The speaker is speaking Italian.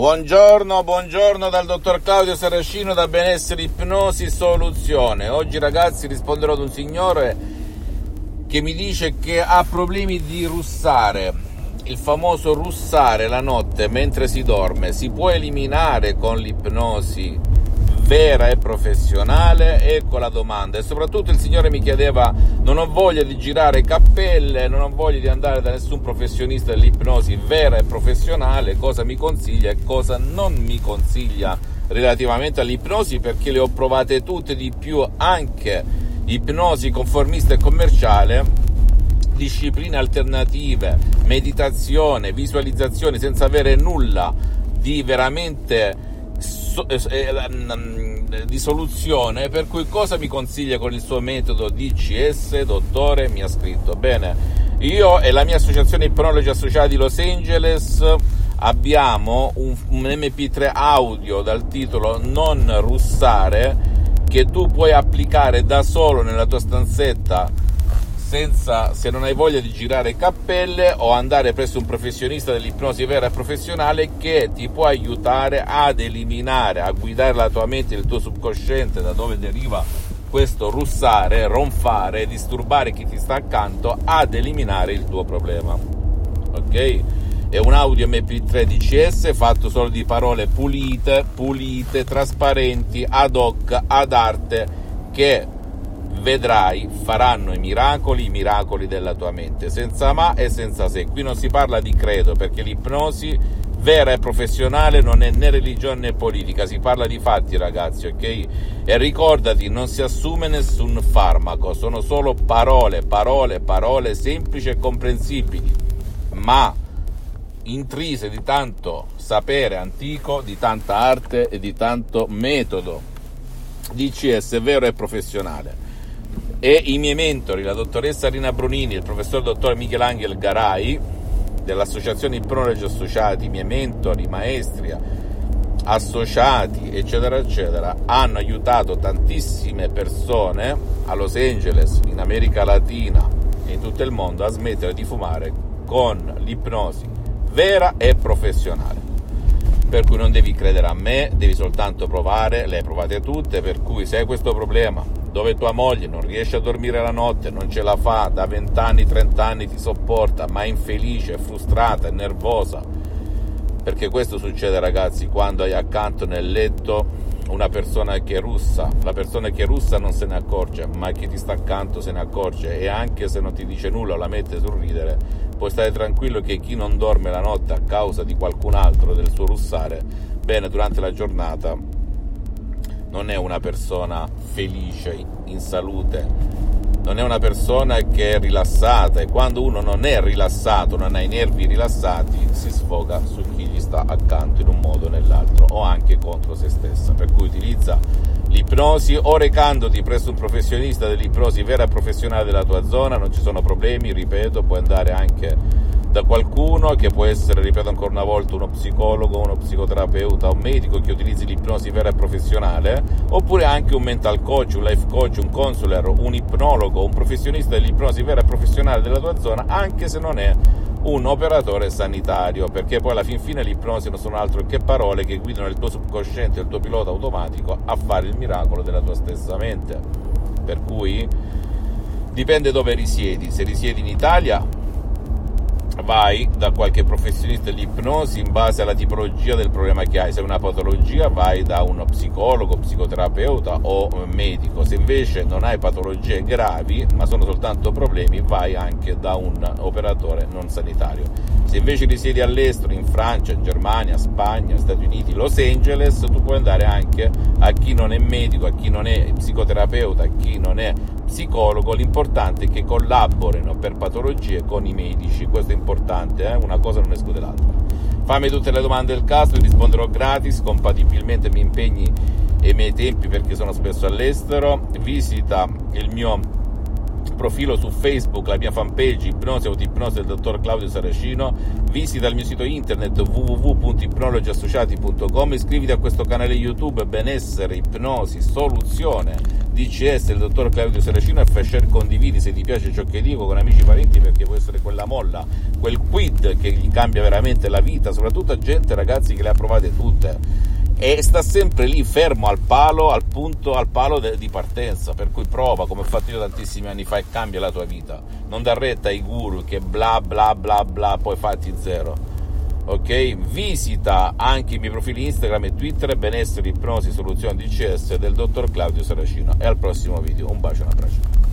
Buongiorno, buongiorno dal dottor Claudio Saracino da Benessere Ipnosi Soluzione. Oggi ragazzi risponderò ad un signore che mi dice che ha problemi di russare. Il famoso russare la notte mentre si dorme si può eliminare con l'ipnosi vera e professionale? Ecco la domanda. E soprattutto il Signore mi chiedeva: non ho voglia di girare cappelle, non ho voglia di andare da nessun professionista dell'ipnosi vera e professionale, cosa mi consiglia e cosa non mi consiglia relativamente all'ipnosi, perché le ho provate tutte di più, anche ipnosi conformista e commerciale discipline alternative, meditazione, visualizzazione senza avere nulla di veramente eh, eh, mm, di soluzione, per cui cosa mi consiglia con il suo metodo DCS, dottore? Mi ha scritto, bene, io e la mia associazione ipnologi associati di Los Angeles abbiamo un, un MP3 audio dal titolo Non russare che tu puoi applicare da solo nella tua stanzetta senza, se non hai voglia di girare cappelle o andare presso un professionista dell'ipnosi vera e professionale che ti può aiutare ad eliminare, a guidare la tua mente, il tuo subconsciente da dove deriva questo russare, ronfare, disturbare chi ti sta accanto, ad eliminare il tuo problema. Ok? È un audio MP3 DCS fatto solo di parole pulite, pulite, trasparenti, ad hoc, ad arte, che vedrai faranno i miracoli, i miracoli della tua mente, senza ma e senza se. Qui non si parla di credo perché l'ipnosi vera e professionale non è né religione né politica, si parla di fatti ragazzi, ok? E ricordati, non si assume nessun farmaco, sono solo parole, parole, parole semplici e comprensibili, ma intrise di tanto sapere antico, di tanta arte e di tanto metodo. DCS vero e professionale e i miei mentori, la dottoressa Rina Brunini e il professor dottor Michelangelo Garai dell'associazione Ipnologi Associati, i miei mentori, maestri, associati, eccetera, eccetera, hanno aiutato tantissime persone a Los Angeles, in America Latina e in tutto il mondo a smettere di fumare con l'ipnosi vera e professionale. Per cui non devi credere a me, devi soltanto provare, le hai provate tutte, per cui se hai questo problema dove tua moglie non riesce a dormire la notte, non ce la fa, da 20 anni, 30 anni ti sopporta, ma è infelice, è frustrata, è nervosa. Perché questo succede ragazzi quando hai accanto nel letto una persona che è russa, la persona che è russa non se ne accorge, ma chi ti sta accanto se ne accorge e anche se non ti dice nulla o la mette sul ridere, puoi stare tranquillo che chi non dorme la notte a causa di qualcun altro del suo russare, bene, durante la giornata non è una persona felice, in salute, non è una persona che è rilassata e quando uno non è rilassato, non ha i nervi rilassati, si sfoga su chi gli sta accanto in un modo o nell'altro o anche contro se stessa. Per cui utilizza l'ipnosi o recandoti presso un professionista dell'ipnosi vera e professionale della tua zona, non ci sono problemi, ripeto, puoi andare anche da qualcuno che può essere, ripeto ancora una volta, uno psicologo, uno psicoterapeuta, un medico che utilizzi l'ipnosi vera e professionale, oppure anche un mental coach, un life coach, un consular, un ipnologo, un professionista dell'ipnosi vera e professionale della tua zona, anche se non è un operatore sanitario, perché poi alla fin fine l'ipnosi non sono altro che parole che guidano il tuo subconsciente, il tuo pilota automatico a fare il miracolo della tua stessa mente. Per cui dipende dove risiedi, se risiedi in Italia vai da qualche professionista di ipnosi in base alla tipologia del problema che hai. Se è una patologia vai da uno psicologo, psicoterapeuta o medico. Se invece non hai patologie gravi, ma sono soltanto problemi, vai anche da un operatore non sanitario. Se invece risiedi all'estero, in Francia, in Germania, Spagna, Stati Uniti, Los Angeles, tu puoi andare anche a chi non è medico, a chi non è psicoterapeuta, a chi non è psicologo, l'importante è che collaborino per patologie con i medici, questo è importante, eh? una cosa non esclude l'altra. Fammi tutte le domande del caso, vi risponderò gratis, compatibilmente ai miei impegni e ai miei tempi perché sono spesso all'estero. Visita il mio profilo su Facebook, la mia fanpage Ipnosi Autoipnosi del dottor Claudio Saracino, visita il mio sito internet www.ipnologiassociati.com, iscriviti a questo canale YouTube Benessere, Ipnosi, Soluzione DCS del dottor Claudio Saracino e fai share condividi se ti piace ciò che dico con amici e parenti perché può essere quella molla, quel quid che gli cambia veramente la vita, soprattutto a gente ragazzi che le ha provate tutte e sta sempre lì fermo al palo, al punto, al palo de, di partenza, per cui prova come ho fatto io tantissimi anni fa e cambia la tua vita. Non dar retta ai guru che bla bla bla bla poi fatti zero. Ok? Visita anche i miei profili Instagram e Twitter benessere, ipnosi, soluzione DCS del dottor Claudio Saracino e al prossimo video. Un bacio e un abbraccio.